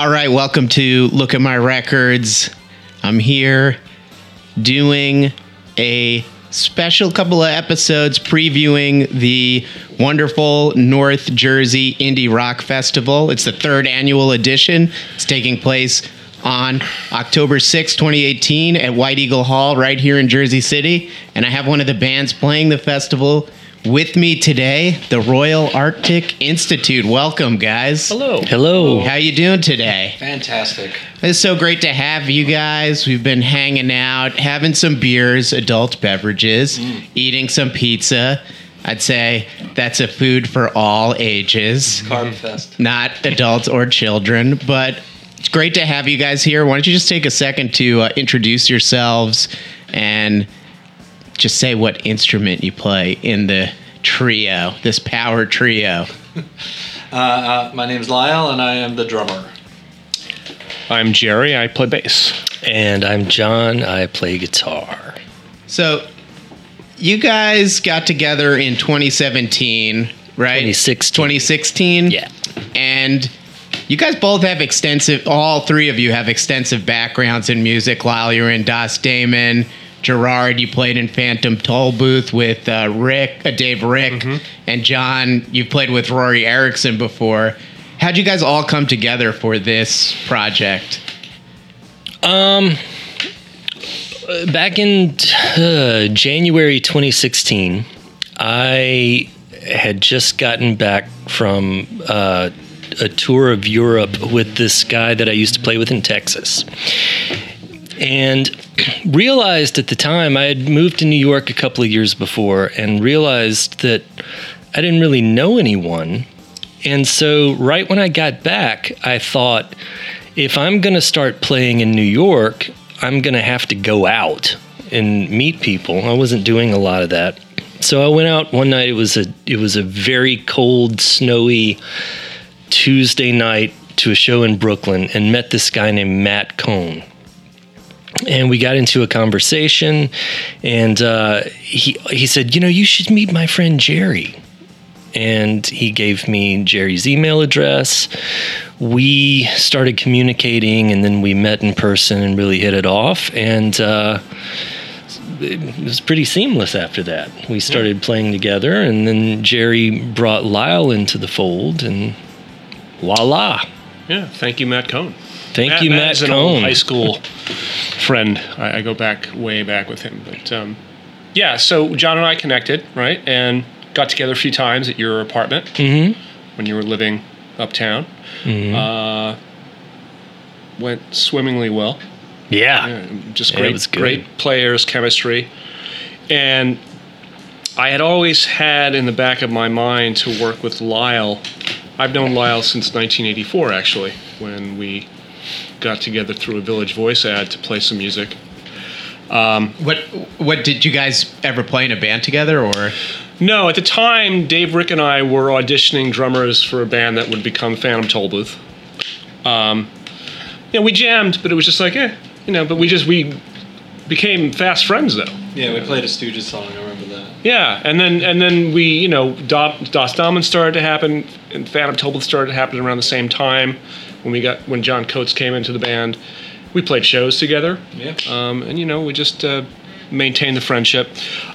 All right, welcome to Look at My Records. I'm here doing a special couple of episodes previewing the wonderful North Jersey Indie Rock Festival. It's the third annual edition. It's taking place on October 6, 2018 at White Eagle Hall right here in Jersey City. And I have one of the bands playing the festival with me today, the Royal Arctic Institute. Welcome, guys. Hello. Hello. How you doing today? Fantastic. It's so great to have you guys. We've been hanging out, having some beers, adult beverages, eating some pizza. I'd say that's a food for all ages, Carb Fest. not adults or children. But it's great to have you guys here. Why don't you just take a second to uh, introduce yourselves and just say what instrument you play in the trio, this power trio? Uh, uh, my name's Lyle, and I am the drummer. I'm Jerry. I play bass. And I'm John. I play guitar. So, you guys got together in 2017, right? 2016. 2016? Yeah. And you guys both have extensive, all three of you have extensive backgrounds in music. Lyle, you're in Das Damen. Gerard, you played in Phantom Tollbooth with uh, Rick, uh, Dave Rick. And John, you've played with Roky Erickson before. How'd you guys all come together for this project? Um, back in uh, January 2016, I had just gotten back from uh, a tour of Europe with this guy that I used to play with in Texas. And realized at the time I had moved to New York a couple of years before and realized that I didn't really know anyone. And so, right when I got back, I thought, if I'm going to start playing in New York, I'm going to have to go out and meet people. I wasn't doing a lot of that. So I went out one night. It was a it was a very cold, snowy Tuesday night to a show in Brooklyn and met this guy named Matt Cohn. And we got into a conversation, and uh, he he said, "You know, you should meet my friend Jerry." and he gave me Jerry's email address. We started communicating, and then we met in person and really hit it off. And uh, it was pretty seamless after that. We started playing together, and then Jerry brought Lyle into the fold, and voila! Yeah. Thank you, Matt Cohn. Thank you, Matt Matt's an old high school friend. I, I go back way back with him. But um, yeah, so John and I connected, right, and got together a few times at your apartment Mhm. when you were living uptown. Mm-hmm. Uh, went swimmingly well. Yeah. Yeah, just great, good. great players, chemistry, and I had always had in the back of my mind to work with Lyle. I've known Lyle since 1984, actually, when we got together through a Village Voice ad to play some music. What what did you guys ever play in a band together or No, at the time, Dave Rick and I were auditioning drummers for a band that would become Phantom Tollbooth. Um, yeah, we jammed, but it was just like, eh, you know. But we just we became fast friends though. Yeah, we played a Stooges song. I remember that. Yeah, and then and then we, you know, Do- Das Damen started to happen, and Phantom Tollbooth started to happen around the same time when we got when John Coates came into the band. We played shows together, Yeah. um, and you know, we just uh, maintained the friendship.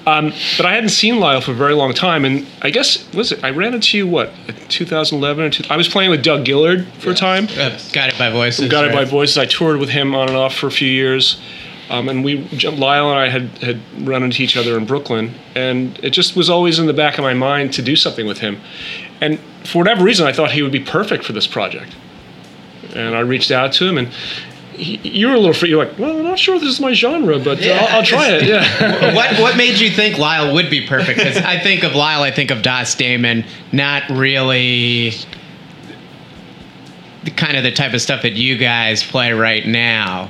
Um, but I hadn't seen Lyle for a very long time, and I guess was it I ran into you what 2011 or two, I was playing with Doug Gillard for a time. uh, Guided by Voices? Guided by right? voices. I toured with him on and off for a few years, um, and we Lyle and I had had run into each other in Brooklyn, and it just was always in the back of my mind to do something with him, and for whatever reason, I thought he would be perfect for this project, and I reached out to him and. He, you were a little free. You're like, well, I'm not sure this is my genre, but uh, I'll, I'll try it. Yeah. what what made you think Lyle would be perfect? Because I think of Lyle, I think of Das Damen, not really the kind of the type of stuff that you guys play right now.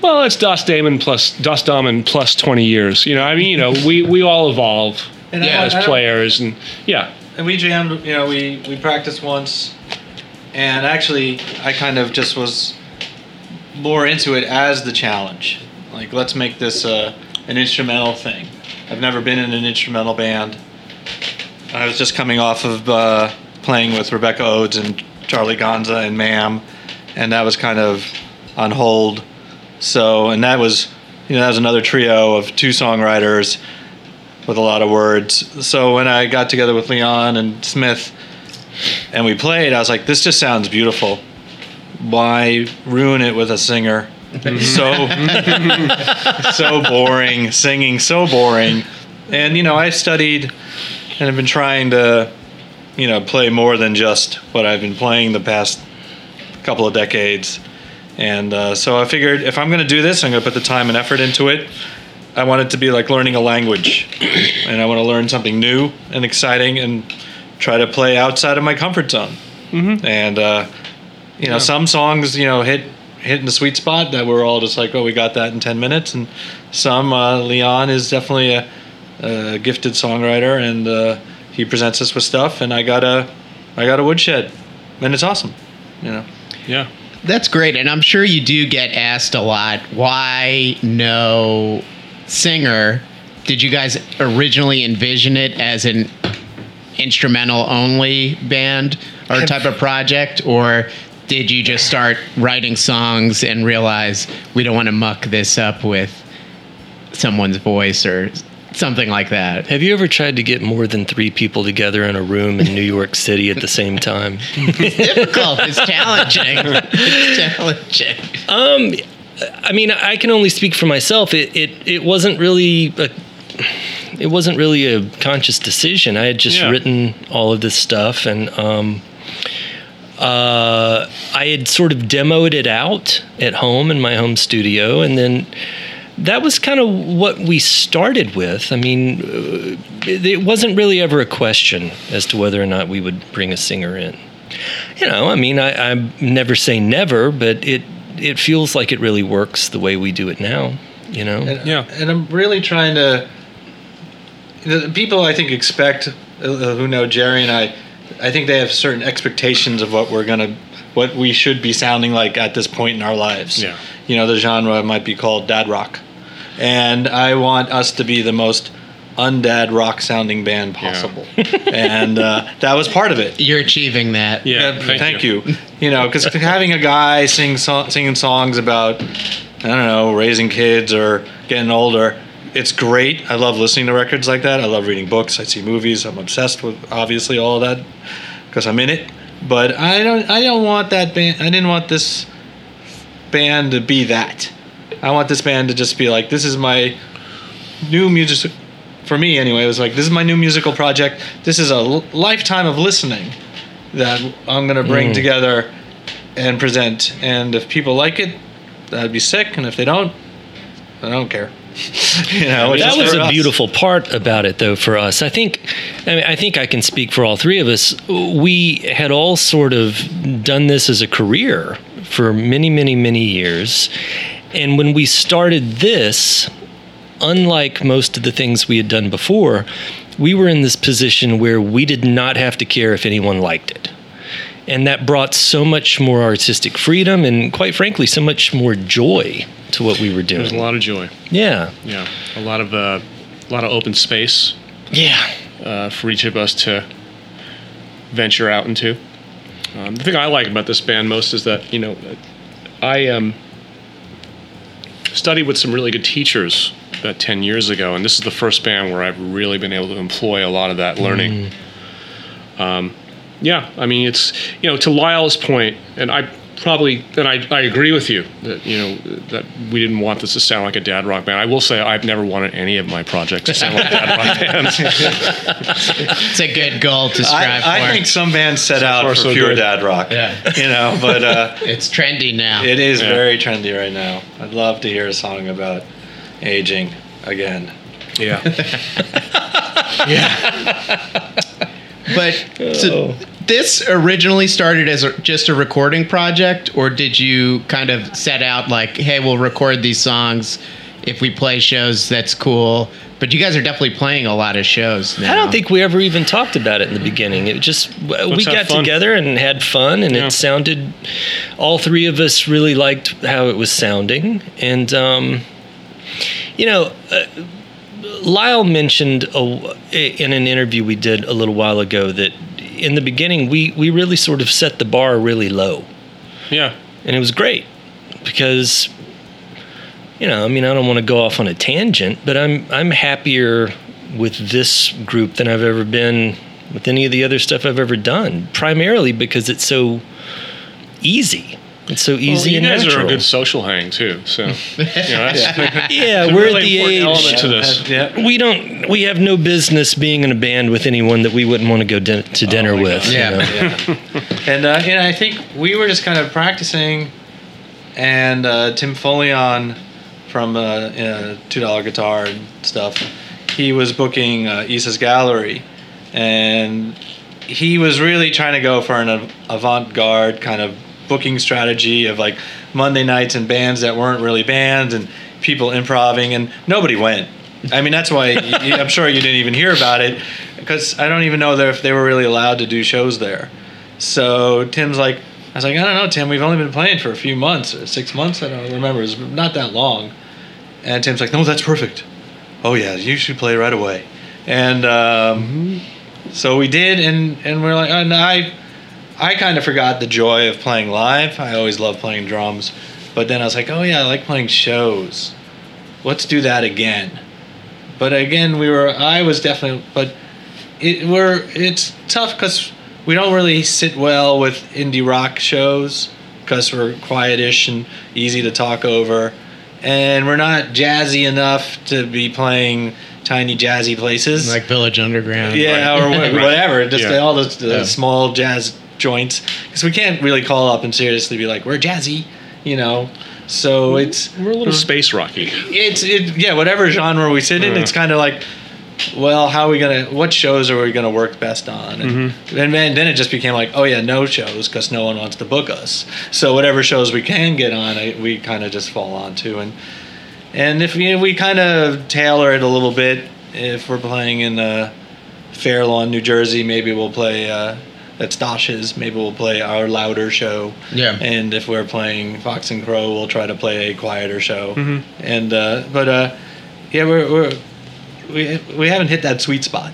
Well, it's Das Damen plus Das Damen plus 20 years. You know, I mean, you know, we, we all evolve And Yeah, as I don't- players, and yeah, And we jammed. You know, we we practiced once, and actually, I kind of just was more into it as the challenge. Like, let's make this uh, an instrumental thing. I've never been in an instrumental band. I was just coming off of uh, playing with Rebecca Odes and Charlie Gonza and Mam, and that was kind of on hold. So, and that was, you know, that was another trio of two songwriters with a lot of words. So when I got together with Leon and Smith and we played, I was like, this just sounds beautiful. Why ruin it with a singer? so so boring, singing so boring. And you know, I studied and have been trying to, you know, play more than just what I've been playing the past couple of decades. And uh, so I figured if I'm going to do this, I'm going to put the time and effort into it. I want it to be like learning a language, and I want to learn something new and exciting, and try to play outside of my comfort zone. Mm-hmm. And uh, you know, some songs, you know, hit hitting the sweet spot that we're all just like, oh, we got that in ten minutes, and some uh, Leon is definitely a, a gifted songwriter, and uh, he presents us with stuff, and I got a I got a woodshed, and it's awesome, you know. Yeah. That's great, and I'm sure you do get asked a lot. Why no singer? Did you guys originally envision it as an instrumental only band or type of project, or did you just start writing songs and realize we don't want to muck this up with someone's voice or something like that? Have you ever tried to get more than three people together in a room in New York City at the same time? It's difficult. It's challenging. It's challenging. Um, I mean, I can only speak for myself. It it, it wasn't really a, it wasn't really a conscious decision. I had just Yeah. written all of this stuff, and um, uh, I had sort of demoed it out at home in my home studio, and then that was kind of what we started with. I mean, uh, it, it wasn't really ever a question as to whether or not we would bring a singer in. You know, I mean, I, I never say never, but it it feels like it really works the way we do it now. You know, And, Yeah. And I'm really trying to. The people I think expect uh, who know Jerry and I, I think they have certain expectations of what we're gonna, what we should be sounding like at this point in our lives. Yeah. You know, the genre might be called dad rock, and I want us to be the most undad rock sounding band possible, yeah. and uh, that was part of it. You're achieving that. Yeah. Yeah, thank, you. you. know, because having a guy sing so- singing songs about I don't know raising kids or getting older, it's great. I love listening to records like that. I love reading books. I see movies. I'm obsessed with obviously all that because I'm in it. But I don't. I don't want that band. I didn't want this band to be that. I want this band to just be like this is my new music. For me, anyway, it was like this is my new musical project. This is a l- lifetime of listening that I'm gonna bring Mm. together and present. And if people like it, that'd be sick. And if they don't, I don't care. you know, that was a us. beautiful part about it though for us. I think I, mean, I think i can speak for all three of us. We had all sort of done this as a career for many many many years. And when we started this unlike most of the things we had done before we were in this position where we did not have to care if anyone liked it. And that brought so much more artistic freedom and quite frankly so much more joy to what we were doing There's a lot of joy. yeah Yeah. A lot of uh, a lot of open space yeah uh, for each of us to venture out into. Um, the thing I like about this band most is that you know I um, studied with some really good teachers about ten years ago, and this is the first band where I've really been able to employ a lot of that learning. Um, yeah, I mean it's you know to Lyle's point, and I probably and I, I agree with you that you know that we didn't want this to sound like a dad rock band. I will say I've never wanted any of my projects to sound like dad rock bands. It's a good goal to strive I, for. I think some bands set out for so pure good. dad rock. Yeah. You know, but uh, it's trendy now. it is Yeah. very trendy right now. I'd love to hear a song about aging again. Yeah. yeah. But so this originally started as a, just a recording project, or did you kind of set out like, hey, we'll record these songs. If we play shows, that's cool. But you guys are definitely playing a lot of shows now. I don't think we ever even talked about it in the beginning. It just we got fun. together and had fun, and Yeah. it sounded. All three of us really liked how it was sounding, and um, you know, uh, Lyle mentioned a, in an interview we did a little while ago that in the beginning we we really sort of set the bar really low. Yeah. and it was great because you know, I mean, I don't want to go off on a tangent, but I'm I'm happier with this group than I've ever been with any of the other stuff I've ever done. Primarily because it's so easy. It's so Well, easy you and guys natural. are a good social hang too. So, you know, that's yeah, we're really at the age. to this. Yeah. We don't. We have no business being in a band with anyone that we wouldn't want to go din- to dinner my with. God. you Yeah. know? Yeah. and uh, you know, I think we were just kind of practicing, and uh, Tim Foljahn from uh, uh, Two Dollar Guitar and stuff, he was booking uh, Issa's Gallery, and he was really trying to go for an av- avant-garde kind of booking strategy of like Monday nights and bands that weren't really bands and people improvising, and nobody went. I mean, that's why I'm sure you didn't even hear about it because I don't even know if they were really allowed to do shows there. So Tim's like, I was like, I don't know, Tim. We've only been playing for a few months or six months. I don't remember. It's not that long. And Tim's like, No, that's perfect. Oh yeah, you should play right away. And um, so we did, and and we're like, and I, I kind of forgot the joy of playing live. I always love playing drums, but then I was like, oh yeah, I like playing shows. Let's do that again. But again, we were. I was definitely, but it we're it's tough because we don't really sit well with indie rock shows because we're quietish and easy to talk over, and we're not jazzy enough to be playing tiny jazzy places Like Village Underground. yeah, or wha- whatever. Just Yeah. all the, the Yeah. small jazz joints, because we can't really call up and seriously be like, "We're jazzy," you know. So it's We're a little space rocky. it's it yeah. Whatever genre we sit in, Yeah. it's kind of like, well, how are we gonna? What shows are we gonna work best on? And, Mm-hmm. and then then it just became like, oh yeah, no shows because no one wants to book us. So whatever shows we can get on, I, we kind of just fall onto and. And if we, we kind of tailor it a little bit, if we're playing in uh, Fairlawn, New Jersey, maybe we'll play uh, at Stosh's. Maybe we'll play our louder show. Yeah. And if we're playing Fox and Crow, we'll try to play a quieter show. Mm-hmm. And uh, but uh, yeah, we're, we're we we haven't hit that sweet spot.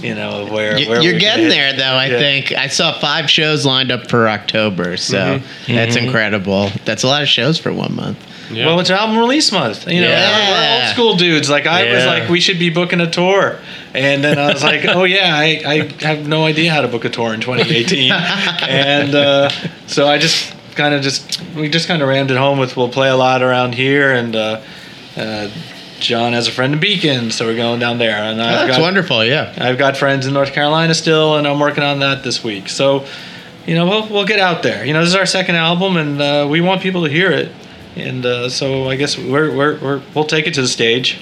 You know of where, You- where You're we can getting hit- there, though. I Yeah. think I saw five shows lined up for October, so that's incredible. That's a lot of shows for one month. Yeah. Well, it's album release month. You know, Yeah. we're old school dudes. Like I was like, we should be booking a tour, and then I was like, oh yeah, I, I have no idea how to book a tour in 2018, and uh, so I just kind of just we just kind of rammed it home with we'll play a lot around here, and uh, uh, John has a friend in Beacon, so we're going down there, and I've Oh, that's got wonderful. Yeah. I've got friends in North Carolina still, and I'm working on that this week. So, you know, we'll, we'll get out there. You know, this is our second album, and uh, we want people to hear it. And uh, so I guess we're, we're, we're, we'll take it to the stage.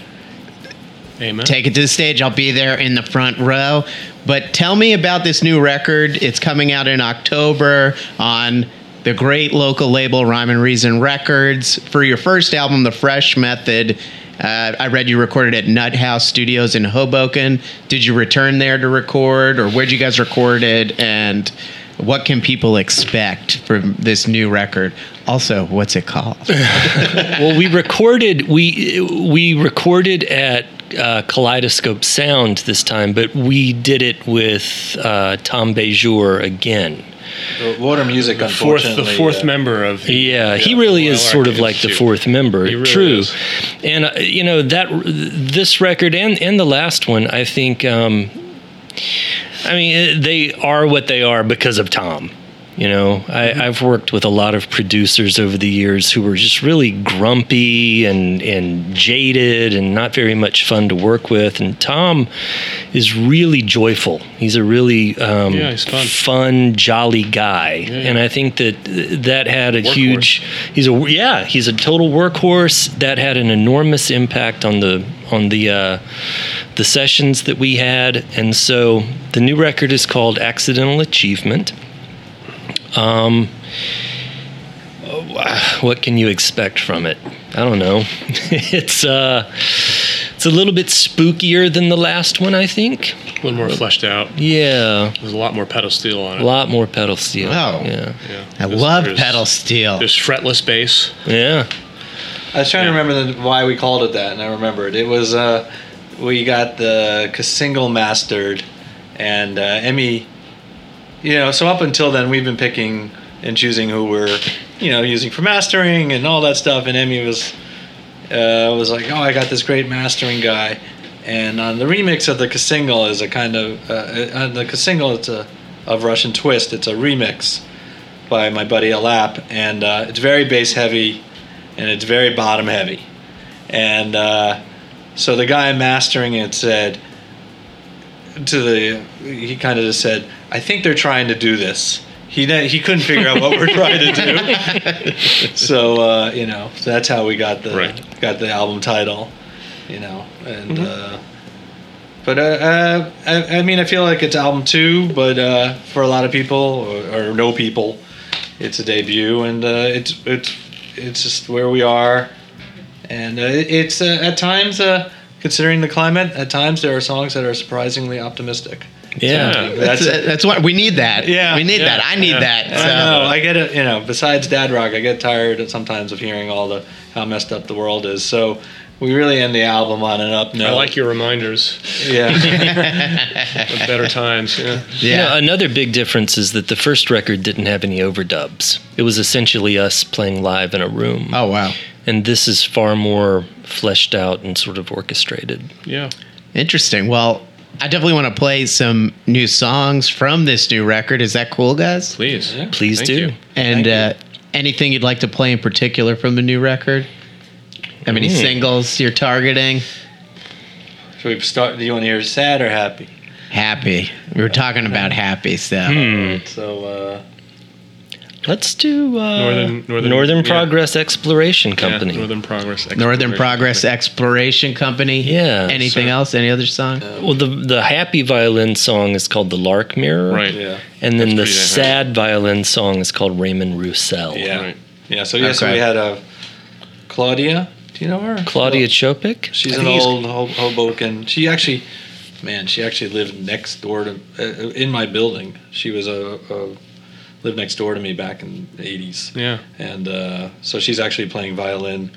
Amen. Take it to the stage. I'll be there in the front row. But tell me about this new record. It's coming out in October on the great local label Rhyme and Reason Records. For your first album, The Fresh Method, uh, I read you recorded at Nut House Studios in Hoboken. Did you return there to record, or where'd you guys record it? And what can people expect from this new record? Also, what's it called? well, we recorded we we recorded at uh, Kaleidoscope Sound this time, but we did it with uh, Tom Beaujour again. The Water Music, the fourth, the fourth uh, member of the, Yeah, he really is sort of Arctic like the fourth member. He really True, is. and uh, you know that this record and and the last one, I think. Um, I mean, they are what they are because of Tom. You know, I, I've worked with a lot of producers over the years who were just really grumpy and, and jaded and not very much fun to work with. And Tom is really joyful. He's a really um, Yeah, he's fun. fun, jolly guy. Yeah. And I think that that had a Workhorse. huge. He's a yeah. He's a total workhorse. That had an enormous impact on the on the uh, the sessions that we had. And so the new record is called Accidental Achievement. Um, what can you expect from it? I don't know. it's uh, it's a little bit spookier than the last one, I think. A little more fleshed out. Yeah, There's a lot more pedal steel on it. a lot more pedal steel. Oh. yeah, Yeah. I There's- love there's- pedal steel. There's fretless bass. yeah. I was trying Yeah. to remember the, why we called it that, and I remembered. It was uh, we got the single mastered, and uh, Emmy. You know, so up until then, we've been picking and choosing who we're you know, using for mastering and all that stuff. And Emmy was uh, was like, "Oh, I got this great mastering guy." And on the remix of the cassingle is a kind of uh, on the cassingle it's a of Russian Twist. It's a remix by my buddy Alap, and uh, it's very bass heavy, and it's very bottom heavy. And uh, so the guy mastering it said to the he kind of just said, "I think they're trying to do this." He he couldn't figure out what we're trying to do. so uh, you know, so that's how we got the Right. got the album title. You know, and. Uh, but uh, uh, I, I mean, I feel like it's album two, but uh, for a lot of people or, or no people, it's a debut, and uh, it's it's it's just where we are, and uh, it's uh, at times, uh, considering the climate, at times there are songs that are surprisingly optimistic. Yeah. That's That's that's, what we need. That Yeah, we need yeah, that. I need yeah. that. I know. I get it. You know, besides dad rock, I get tired sometimes of hearing all the how messed up the world is. So we really end the album on an up note. I like your reminders Yeah. of better times. Yeah. You know, Yeah. another big difference is that the first record didn't have any overdubs. It was essentially us playing live in a room. oh wow. And this is far more fleshed out and sort of orchestrated. Yeah. Interesting. Well, I definitely want to play some new songs from this new record. Is that cool, guys? Please. Yeah. Please Thank do. you. And Thank uh, anything you'd like to play in particular from the new record? How many Mm. singles you're targeting? Should we start? Do you want to hear sad or happy? Happy. We were talking about happy, so Hmm. So. Uh, Let's do uh, Northern- Northern, Northern- yeah. Progress Exploration Company. Yeah, Northern Progress. Northern Exploration. Progress Exploration Company. Yeah, Anything so- else? Any other song? well, the the happy violin song is called the Lark Mirror, Right. yeah. And then the That's pretty nice. sad violin song is called Raymond Roussel. Yeah. Right. Yeah. So yeah. So we had a Claudia. Do you know her? Claudia Chopek. She's an old Hoboken. She actually, man, she actually lived next door to uh, in my building. She was a, a lived next door to me back in the eighties, Yeah. and uh, so she's actually playing violin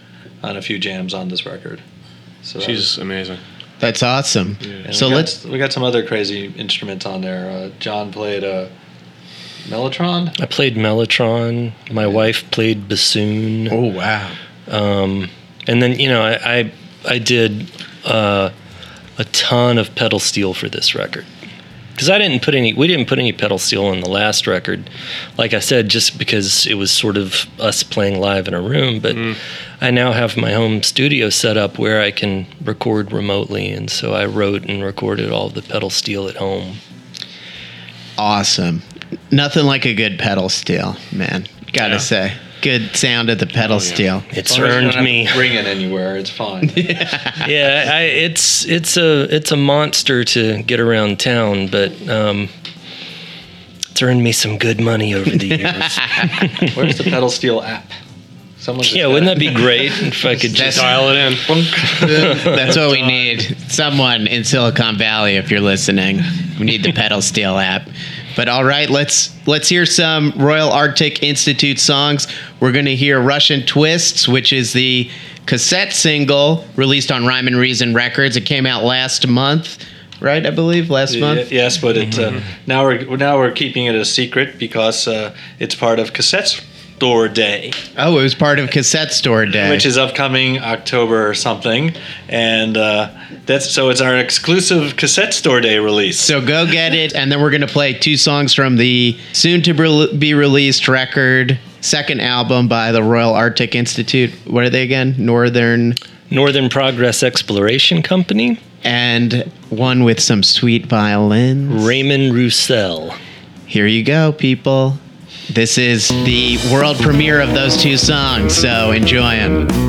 on a few jams on this record. So that She's amazing. That's awesome. was- and So we got- let's. we got some other crazy instruments on there. Uh, John played a mellotron. I played mellotron. My wife played bassoon. Oh wow. Um, and then you know I I, I did uh, a ton of pedal steel for this record because I didn't put any we didn't put any pedal steel on the last record, like I said, just because it was sort of us playing live in a room. But mm. I now have my home studio set up where I can record remotely, and so I wrote and recorded all the pedal steel at home. Awesome. Nothing like a good pedal steel, man. Gotta Yeah. say. Good sound of the pedal Oh, yeah. steel. It's As long you don't earned have me. to Bring it anywhere. It's fine. yeah, I, it's it's a it's a monster to get around town, but um, it's earned me some good money over the years. Where's the pedal steel app? Someone. yeah, wouldn't that be great if I could just Dial it in. That's what we need. Someone in Silicon Valley, if you're listening, we need the pedal steel app. But all right, let's let's hear some Royal Arctic Institute songs. We're going to hear Russian Twists, which is the cassette single released on Rhyme and Reason Records. It came out last month, right? I believe last month. Yes, but it uh, now we're now we're keeping it a secret because uh, it's part of Cassette Store Day, Oh, it was part of Cassette Store Day. which is upcoming October or something, and uh, that's so it's our exclusive Cassette Store Day release. So go get it, and then we're gonna play two songs from the soon to be- be released record, second album by the Royal Arctic Institute. What are they again? Northern, Northern Progress Exploration Company, and one with some sweet violins. Raymond Roussel. Here you go, people. This is the world premiere of those two songs, so enjoy them.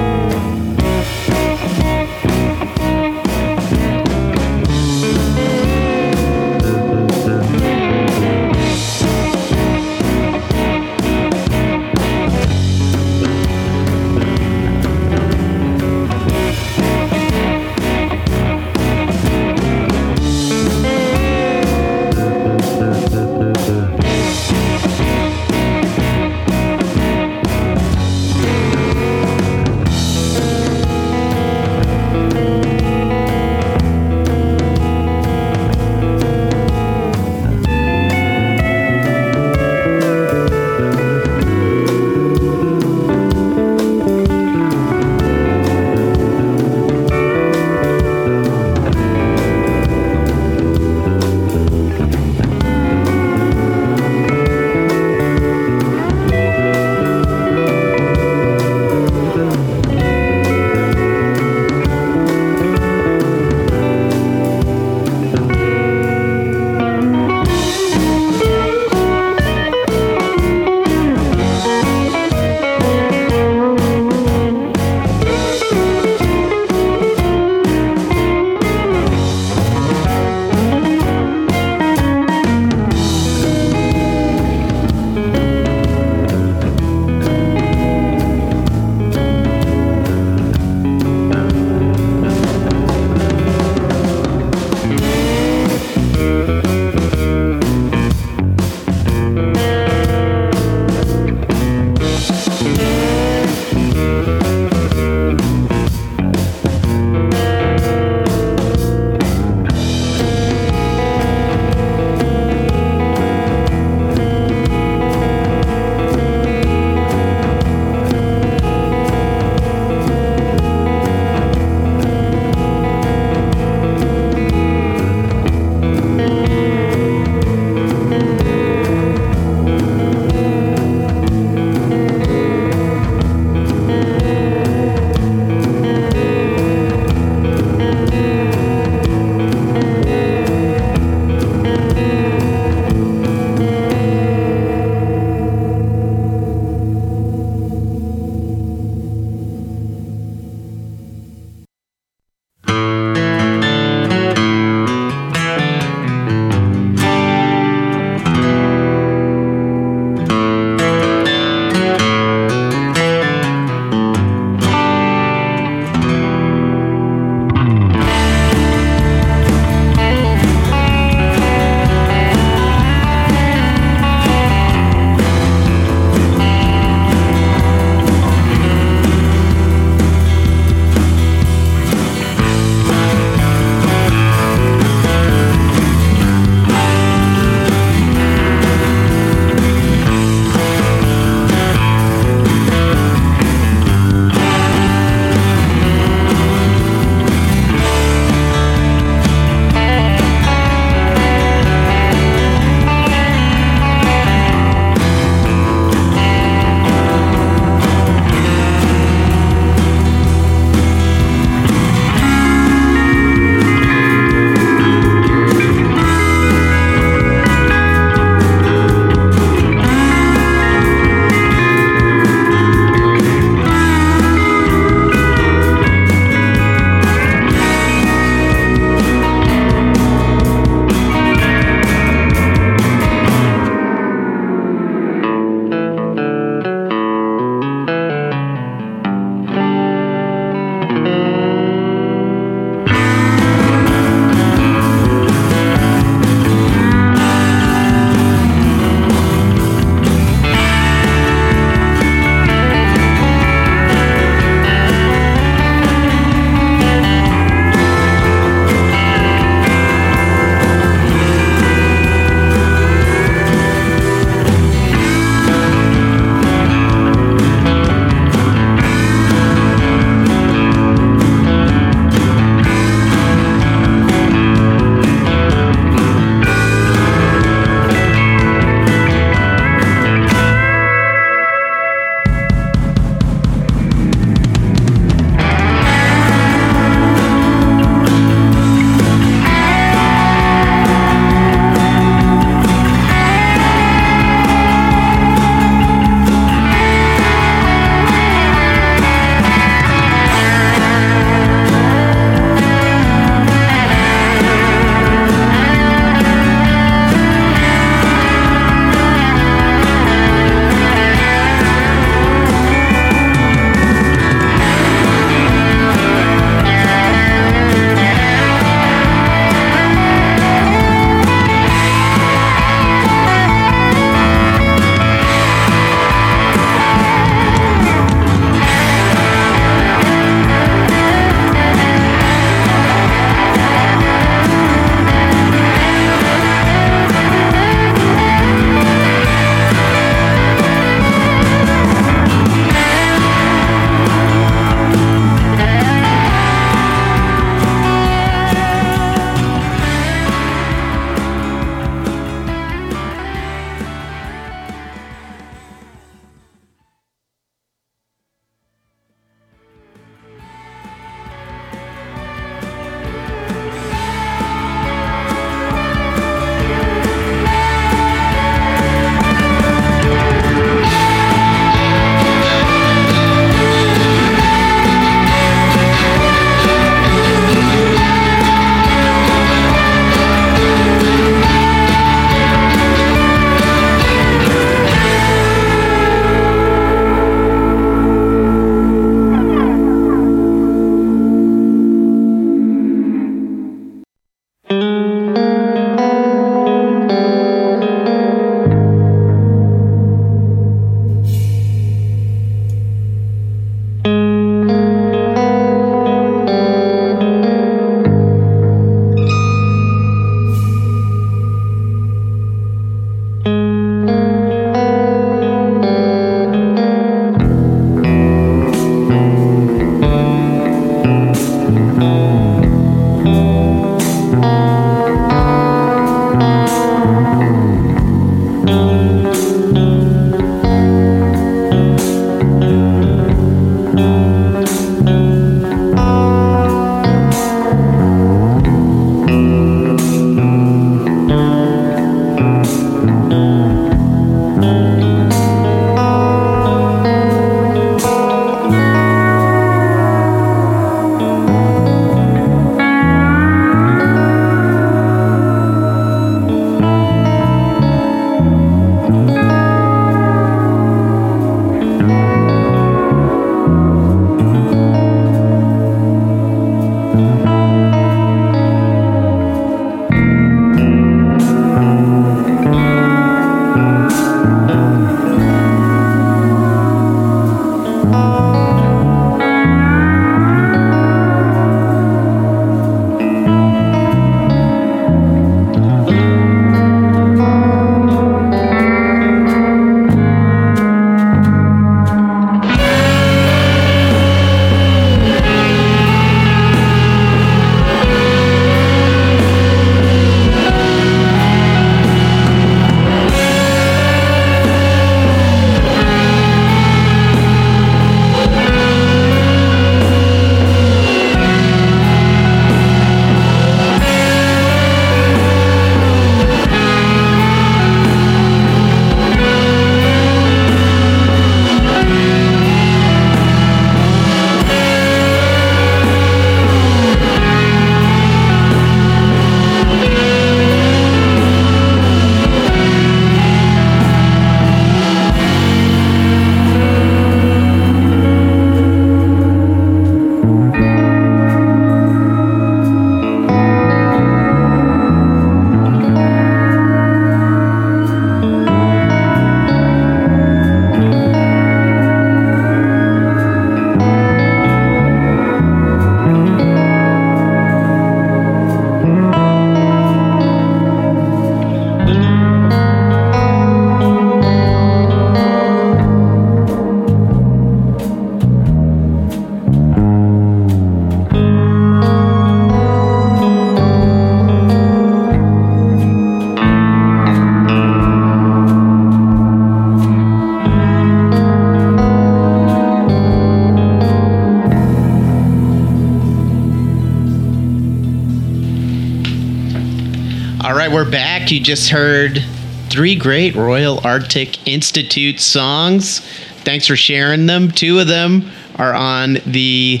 Fact, you just heard three great Royal Arctic Institute songs. Thanks for sharing them. Two of them are on the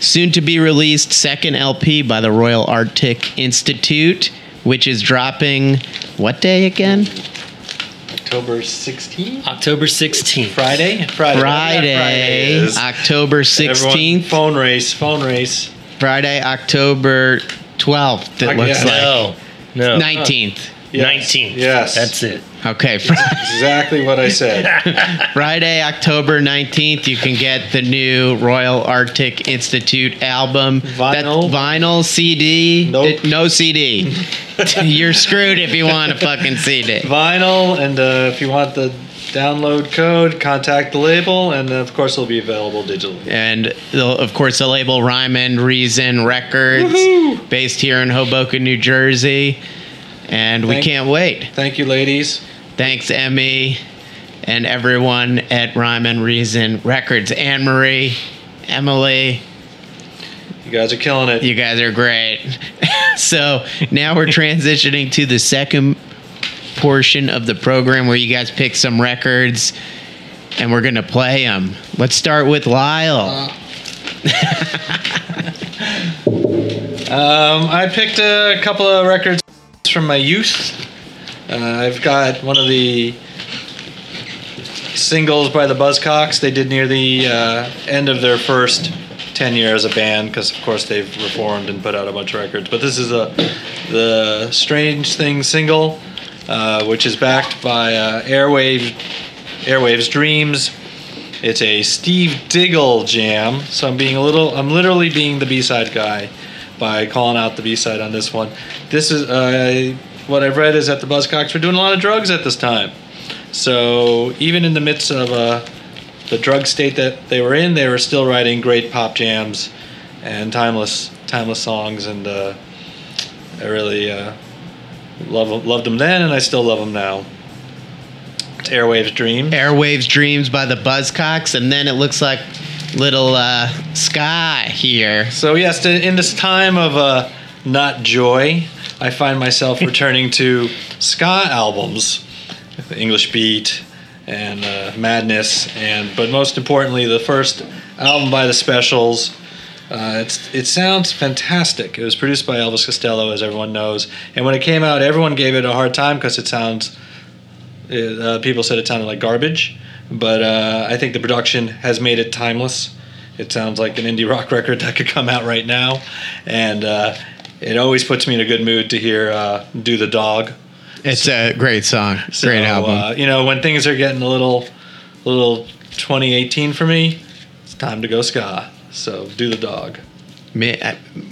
soon to be released second LP by the Royal Arctic Institute, which is dropping what day again? October 16th? October 16th. Friday? Friday. Friday, is. October Everyone, 16th. phone race, phone race. Friday, October 12th, it Okay, looks yeah. like. No. No. 19th. Yes. 19th. Yes. That's it. Okay, Fri- Exactly what I said. Friday, October 19th, you can get the new Royal Arctic Institute album. Vinyl? That- vinyl, CD. Nope. It- no CD. You're screwed if you want a fucking CD. Vinyl, and uh, if you want the download code, contact the label, and uh, of course it'll be available digitally. And of course, the label Rhyme and Reason Records, based here in Hoboken, New Jersey. And we Thank- can't wait. Thank you, ladies. Thanks, Emmy, and everyone at Rhyme and Reason Records. Anne Marie, Emily, You guys are killing it. you guys are great. so now we're transitioning to the second portion of the program where you guys pick some records and we're going to play them. Let's start with Lyle. Um, I picked a couple of records from my youth. Uh, I've got one of the singles by the Buzzcocks. They did near the uh, end of their first 10 year as a band because, of course, they've reformed and put out a bunch of records. But this is a the Strange Thing single, uh, which is backed by uh, Airwave, Airwaves Dreams. It's a Steve Diggle jam, so I'm being a little, I'm literally being the B-side guy by calling out the B-side on this one. This is uh, what I've read is that the Buzzcocks were doing a lot of drugs at this time. So even in the midst of uh, the drug state that they were in, they were still writing great pop jams and timeless, timeless songs. And uh, I really uh, love loved them then, and I still love them now. It's Airwaves Dreams. Airwaves Dreams by the Buzzcocks, and then it looks like little uh, Sky here. So yes, to- in this time of uh, not joy, I find myself returning to ska albums, the English Beat and uh, Madness, and but most importantly, the first album by the Specials. Uh, it's it sounds fantastic. It was produced by Elvis Costello, as everyone knows, and when it came out, everyone gave it a hard time because it sounds. uh, people said it sounded like garbage, but uh, I think the production has made it timeless. It sounds like an indie rock record that could come out right now, and uh, it always puts me in a good mood to hear uh, "Do the Dog." It's a great song, So, great album. Uh, you know, when things are getting a little, a little 2018 for me, it's time to go ska. So do the dog. Me,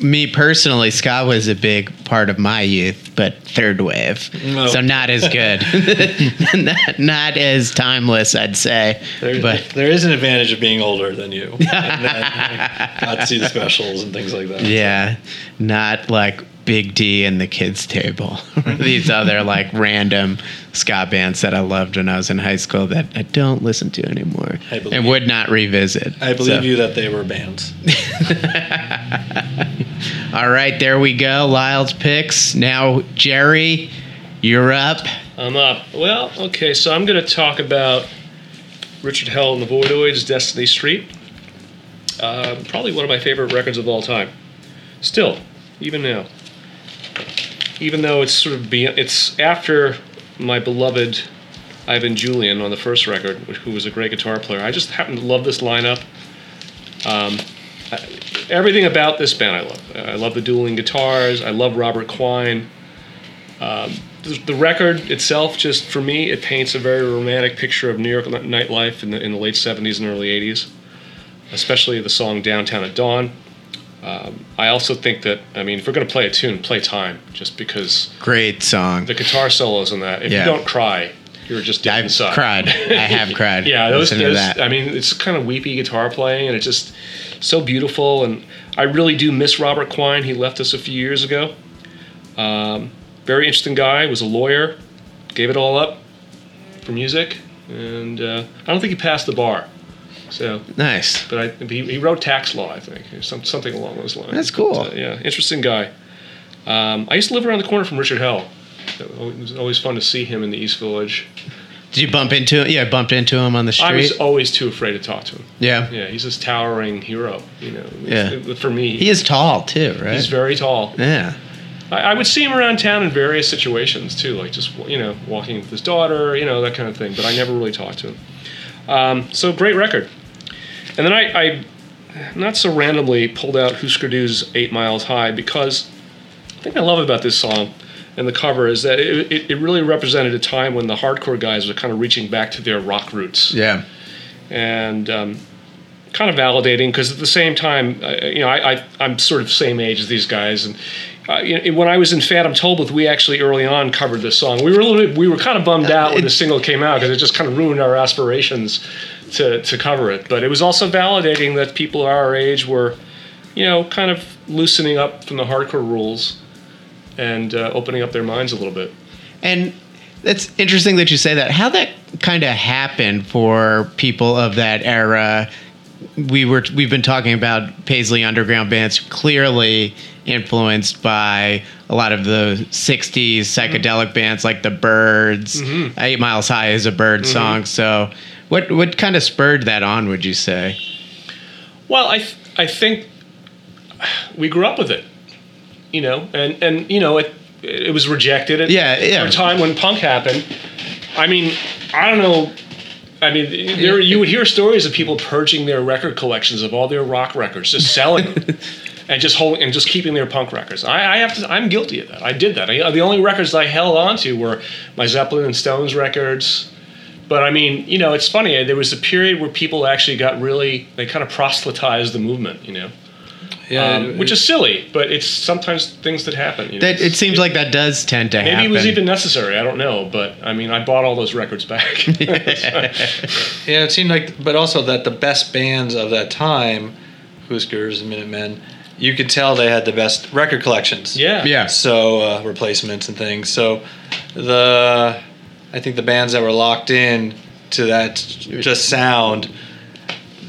me personally, ska was a big part of my youth, but third wave, No. so not as good, not, not as timeless, I'd say. There, but there is an advantage of being older than you. and then got to see the specials and things like that. yeah, not like Big D and the Kids Table. These other like random ska bands that I loved when I was in high school that I don't listen to anymore I believe and would not revisit. I believe So- you that they were bands. All right, there we go. Lyle's picks. Now, Jerry, you're up. I'm up. Well, okay, so I'm going to talk about Richard Hell and the Voidoids, Destiny Street. Uh, probably one of my favorite records of all time. Still, even now. Even though it's sort of be, it's after my beloved Ivan Julian on the first record, who was a great guitar player. I just happen to love this lineup. Um, I- everything about this band I love. I love the dueling guitars. I love Robert Quine the the record itself, just for me, it paints a very romantic picture of New York nightlife in the, in the late 70s and early 80s, especially the song Downtown at Dawn. Um, I also think that, I mean, if we're going to play a tune, play time, just because Great song. the guitar solos in that, if Yeah. you don't cry, you're just dead I've inside. cried. I have cried. Yeah, those, those that. I mean, it's kind of weepy guitar playing, and it's just so beautiful. And I really do miss Robert Quine. He left us a few years ago. Um, very interesting guy. Was a lawyer. Gave it all up for music, and uh, I don't think he passed the bar. So, nice. but I, he, he wrote tax law, I think, some, something along those lines. That's cool. But, uh, yeah, interesting guy. Um, I used to live around the corner from Richard Hell. It was always fun to see him in the East Village. Did you bump into him? Yeah, I bumped into him on the street. I was always too afraid to talk to him. yeah. Yeah, he's this towering hero. You know, Yeah. For me, He is tall too, right? he's very tall. yeah. I, I would see him around town in various situations too, like just you know walking with his daughter, you know that kind of thing. But I never really talked to him. Um, so great record. And then I, I not so randomly pulled out Husker Du's Eight Miles High because the thing I love about this song and the cover is that it, it, it really represented a time when the hardcore guys were kind of reaching back to their rock roots Yeah. and um, kind of validating because at the same time, uh, you know, I, I I'm sort of same age as these guys, and uh, you know, when I was in Phantom Tollbooth, we actually early on covered this song. We were a little bit, we were kind of bummed out when the single came out because it just kind of ruined our aspirations to to cover it. But it was also validating that people our age were, you know, kind of loosening up from the hardcore rules and uh, opening up their minds a little bit. And it's interesting that you say that. How that kind of happened for people of that era. We were we've been talking about Paisley Underground bands clearly influenced by a lot of the '60s psychedelic bands like the Byrds. Eight Miles High is a Byrd song. So, what what kind of spurred that on? Would you say? Well, I th- I think we grew up with it, you know, and and you know it it was rejected at Yeah, yeah. a time when punk happened. I mean, I don't know. I mean, there you would hear stories of people purging their record collections of all their rock records, just selling them, and just holding and just keeping their punk records. I, I have to. I'm guilty of that. I did that. I, the only records I held onto were my Zeppelin and Stones records. But I mean, you know, it's funny. There was a period where people actually got really they kind of proselytized the movement, you know, Yeah, um, which is silly, but it's sometimes things that happen. You know? That it seems like that does tend to Maybe happen. Maybe it was even necessary. I don't know, but I mean, I bought all those records back. Yeah, it seemed like, but also that the best bands of that time, Huskers and Minutemen, you could tell they had the best record collections. yeah, yeah. So uh, replacements and things. So the, I think the bands that were locked in to that just sound,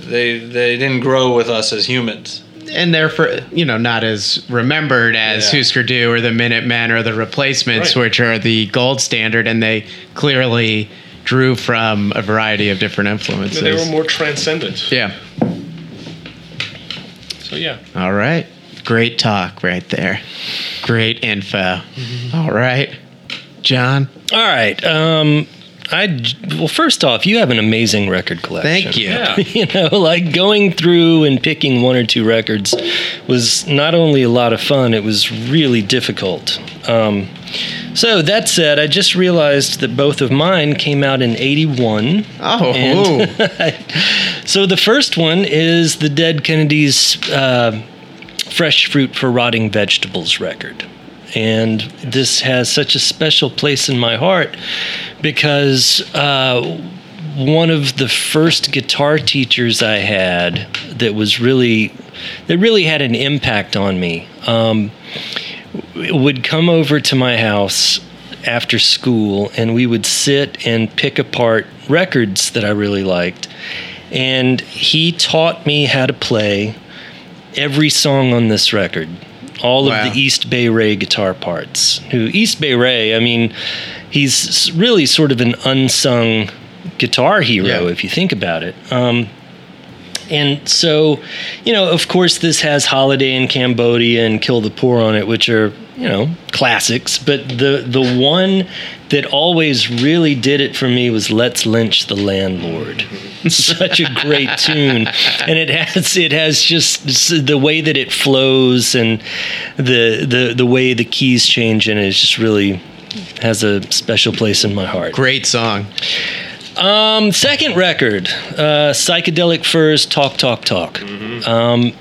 they they didn't grow with us as humans. and they're for you know not as remembered as Yeah. Husker Du or the Minutemen or the Replacements, Right. which are the gold standard, and they clearly drew from a variety of different influences. they were more transcendent. yeah. So yeah, All right. Great talk right there. Great info. Mm-hmm. All right, John. All right. Um, I well, first off, you have an amazing record collection. Thank you. yeah. you know, like going through and picking one or two records was not only a lot of fun, it was really difficult. Um, so that said, I just realized that both of mine came out in 81. Oh, So the first one is the Dead Kennedys uh, Fresh Fruit for Rotting Vegetables record. And this has such a special place in my heart because uh, one of the first guitar teachers I had that was really, that really had an impact on me. Um, would come over to my house after school and we would sit and pick apart records that I really liked. And he taught me how to play every song on this record, all Wow. of the East Bay Ray guitar parts. Who East Bay Ray, I mean, he's really sort of an unsung guitar hero Yeah. if you think about it. Um, and so, you know, of course, this has Holiday in Cambodia and Kill the Poor on it, which are, you know, classics. But the the one that always really did it for me was "Let's Lynch the Landlord." Such a great tune, and it has it has just the way that it flows and the the the way the keys change in it is just really has a special place in my heart. Great song. Um, second record, uh, Psychedelic Furs, Talk, Talk, Talk. Um,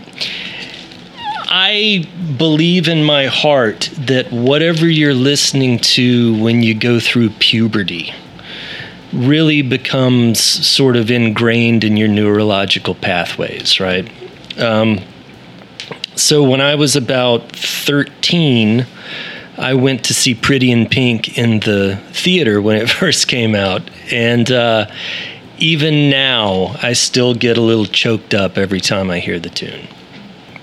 I believe in my heart that whatever you're listening to when you go through puberty really becomes sort of ingrained in your neurological pathways, right? Um, so when I was about 13, I went to see Pretty in Pink in the theater when it first came out. And uh, even now, I still get a little choked up every time I hear the tune.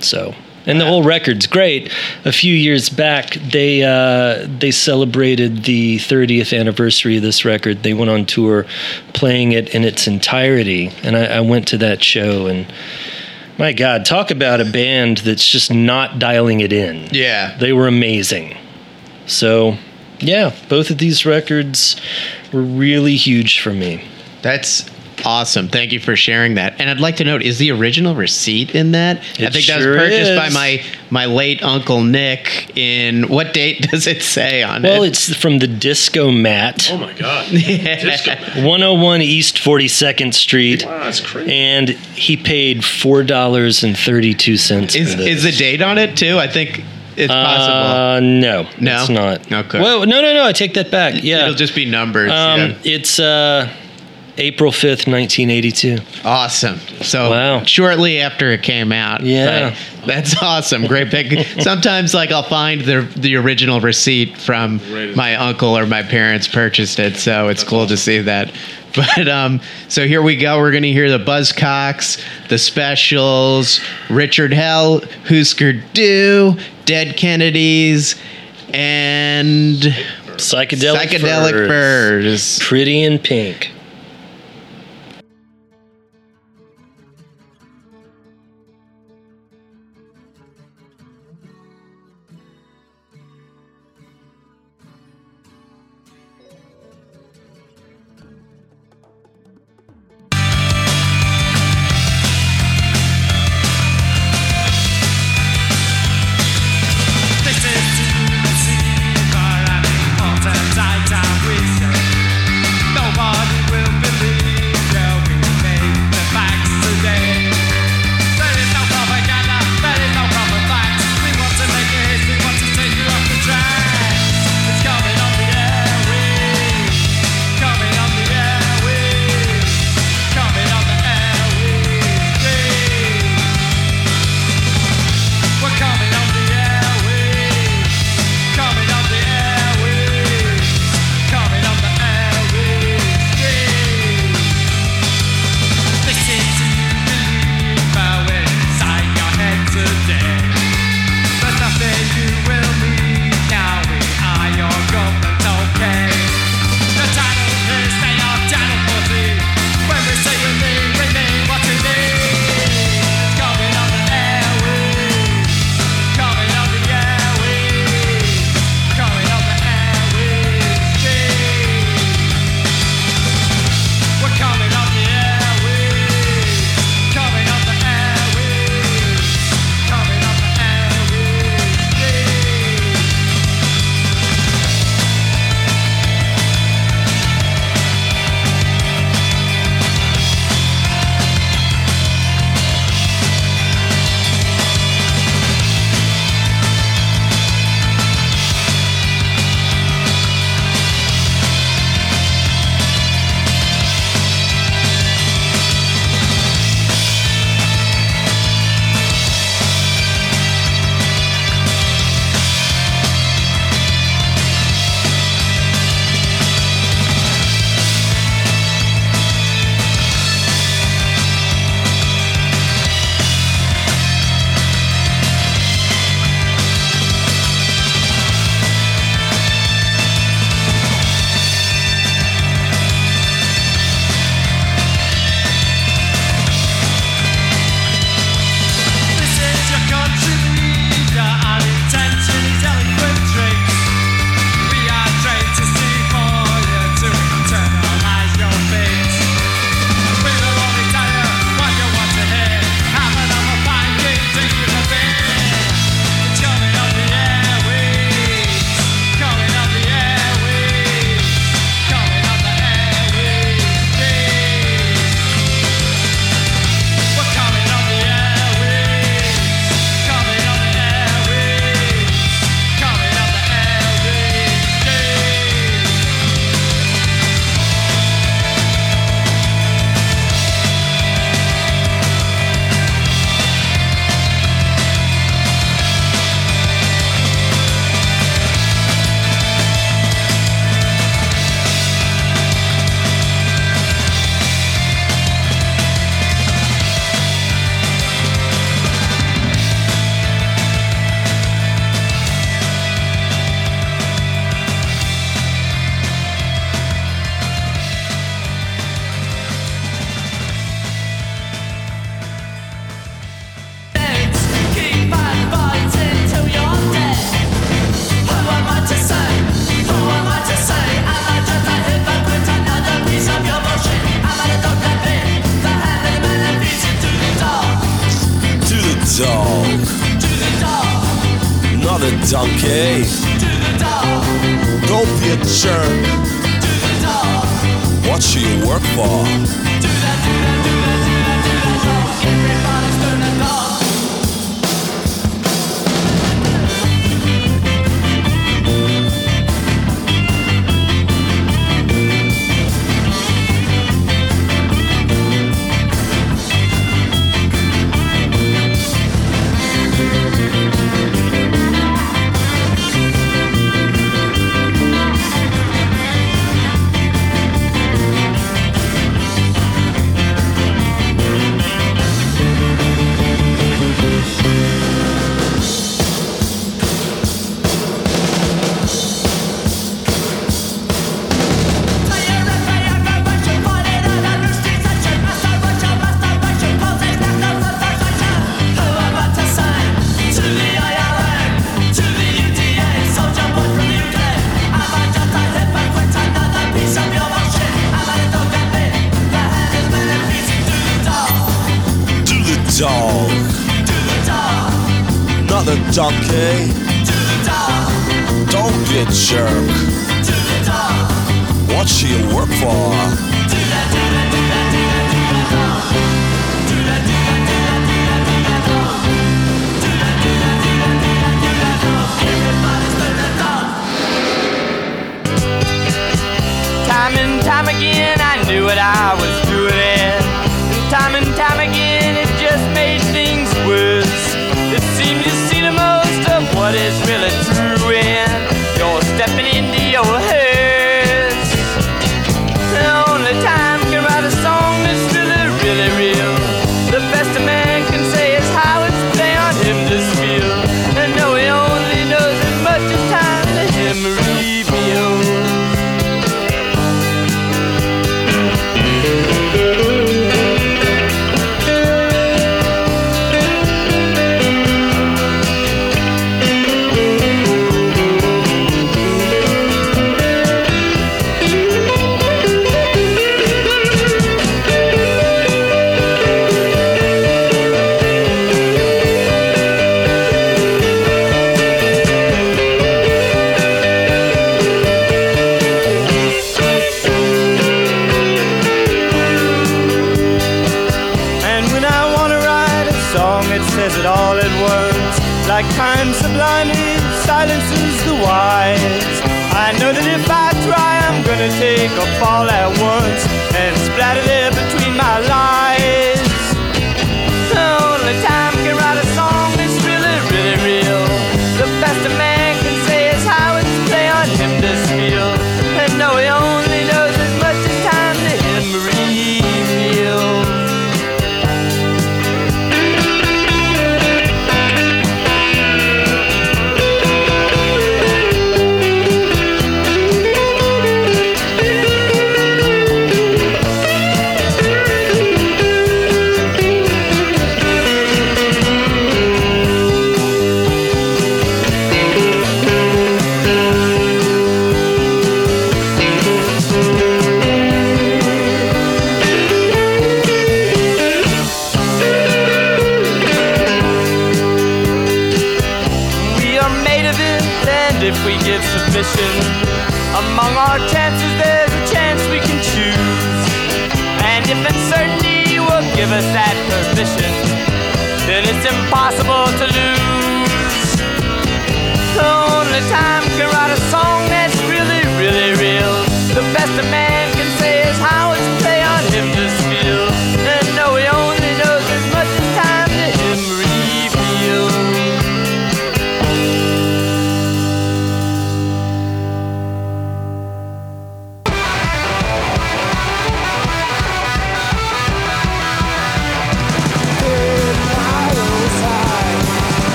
So and the whole record's great. A few years back, they uh, they celebrated the 30th anniversary of this record. They went on tour, playing it in its entirety, and I, I went to that show. And my God, talk about a band that's just not dialing it in. Yeah. They were amazing. So, yeah, both of these records were really huge for me. That's awesome. Thank you for sharing that. And I'd like to note, is the original receipt in that? I It think that was purchased is. by my my late uncle Nick. In what date does it say on Well, it? it's from the Disco Mat, Oh my god. Disco 101 East 42nd Street. Wow, that's crazy. And he paid four dollars and thirty-two cents. Is for this. is the date on it too? I think it's possible. Uh, no, No? it's not. Okay. Well, no, no, no. I take that back. Yeah, It'll just be numbers. um, yeah. it's uh, April fifth, nineteen eighty-two. Awesome. So Wow. shortly after it came out. Yeah. that's awesome. Great pick. Sometimes like I'll find the the original receipt from my uncle or my parents purchased it, so it's cool to see that. But um, so here we go. We're gonna hear the Buzzcocks, the Specials, Richard Hell, Husker Du, Dead Kennedys, and Psychedelic, Psychedelic Furs. Birds. Pretty in pink. the donkey. To the dog. Don't be a jerk. To the dog. What she work for? Everybody's dog. Time and time again, I knew what I was doing. Time and time again.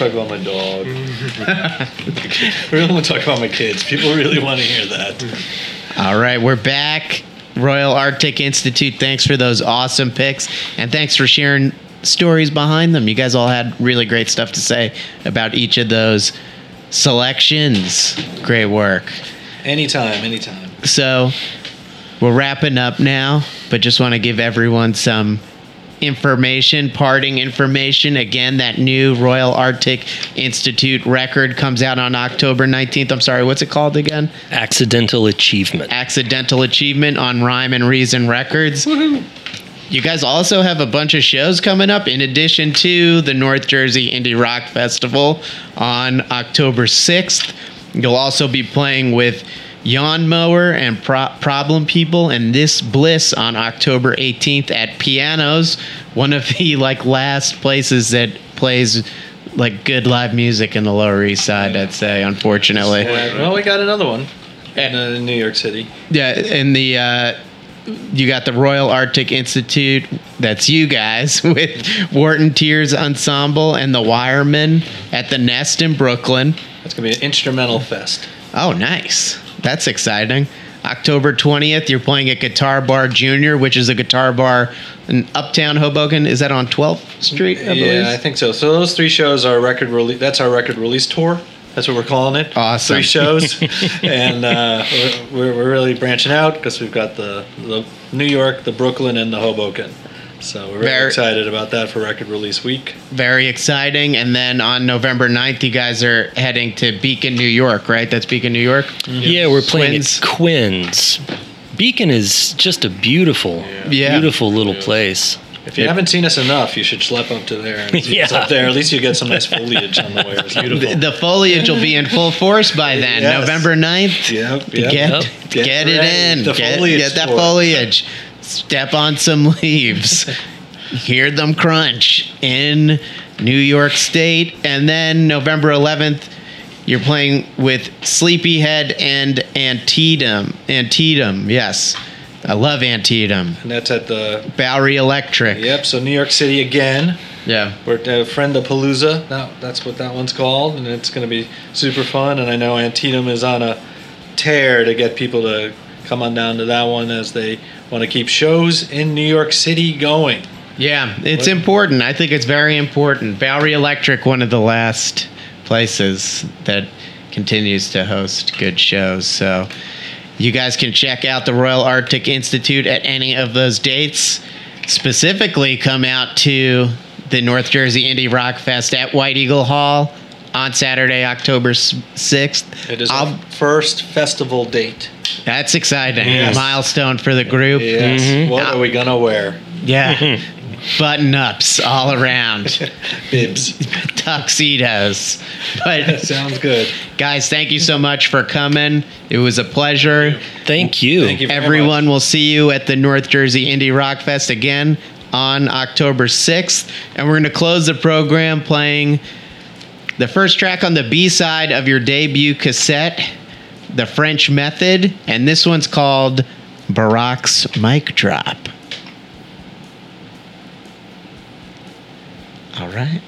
Want to talk about my dog. I really want to talk about my kids. People really want to hear that. All right, we're back. Royal Arctic Institute, thanks for those awesome picks. And thanks for sharing stories behind them. You guys all had really great stuff to say about each of those selections. Great work. Anytime, anytime. So we're wrapping up now, but just want to give everyone some information, parting information. Again, that new Royal Arctic Institute record comes out on October 19th. I'm sorry, what's it called again? Accidental achievement. Accidental Achievement on Rhyme and Reason Records. You guys also have a bunch of shows coming up in addition to the North Jersey Indie Rock Festival on October 6th. You'll also be playing with Yawn Mower and Pro- Problem People and This Bliss on October 18th at Pianos, one of the like last places that plays like good live music in the Lower East Side, I'd say, unfortunately. Well, we got another one in uh, New York City. Yeah, and the uh, you got the Royal Arctic Institute. That's you guys with Wharton Tiers Ensemble and the Wiremen at the Nest in Brooklyn. It's gonna be an instrumental fest. Oh, nice. That's exciting. October 20th, you're playing at Guitar Bar Junior, which is a guitar bar in Uptown Hoboken. Is that on 12th Street? I believe? yeah, I think so. So those three shows are record release. That's our record release tour. That's what we're calling it. Awesome. Three shows, and uh, we're, we're really branching out because we've got the, the New York, the Brooklyn, and the Hoboken. So we're very Very- excited about that for record release week. Very exciting. And then on November 9th, you guys are heading to Beacon, New York, right? That's Beacon, New York? Mm-hmm. Yeah, we're playing Twins. at Quinn's. Beacon is just a beautiful, Yeah. beautiful little place. If you haven't seen us enough, you should schlep up to there and see us Yeah. up there. At least you get some nice foliage on the way. It's beautiful. The, the foliage will be in full force by then. Yes. November 9th. yep, Get, yep. Yep. get, Get it in. The get, foliage get that tour. foliage. Step on some leaves. Hear them crunch in New York State. And then November 11th, you're playing with Sleepyhead and Antietam. Antietam, yes. I love Antietam. And that's at the Bowery Electric. yep. So New York City again. Yeah. We're at uh, Friend of Palooza. That, that's what that one's called, and it's going to be super fun. And I know Antietam is on a tear to get people to come on down to that one as they want to keep shows in New York City going. Yeah, it's What- important. I think it's very important. Bowery Electric, one of the last places that continues to host good shows. So you guys can check out the Royal Arctic Institute at any of those dates. Specifically, come out to the North Jersey Indie Rock Fest at White Eagle Hall on Saturday, October 6th. It is I'll- our first festival date. that's exciting. Yes. Milestone for the group. Yes. Mhm. What are we gonna wear? Yeah. Button ups all around. Bibs. tuxedos. But Sounds good. guys, thank you so much for coming. It was a pleasure. Thank you. Thank you. very Everyone much. will see you at the North Jersey Indie Rock Fest again on October 6th. And we're going to close the program playing the first track on the B side of your debut cassette, The French Method. And this one's called Barack's Mic Drop. All right.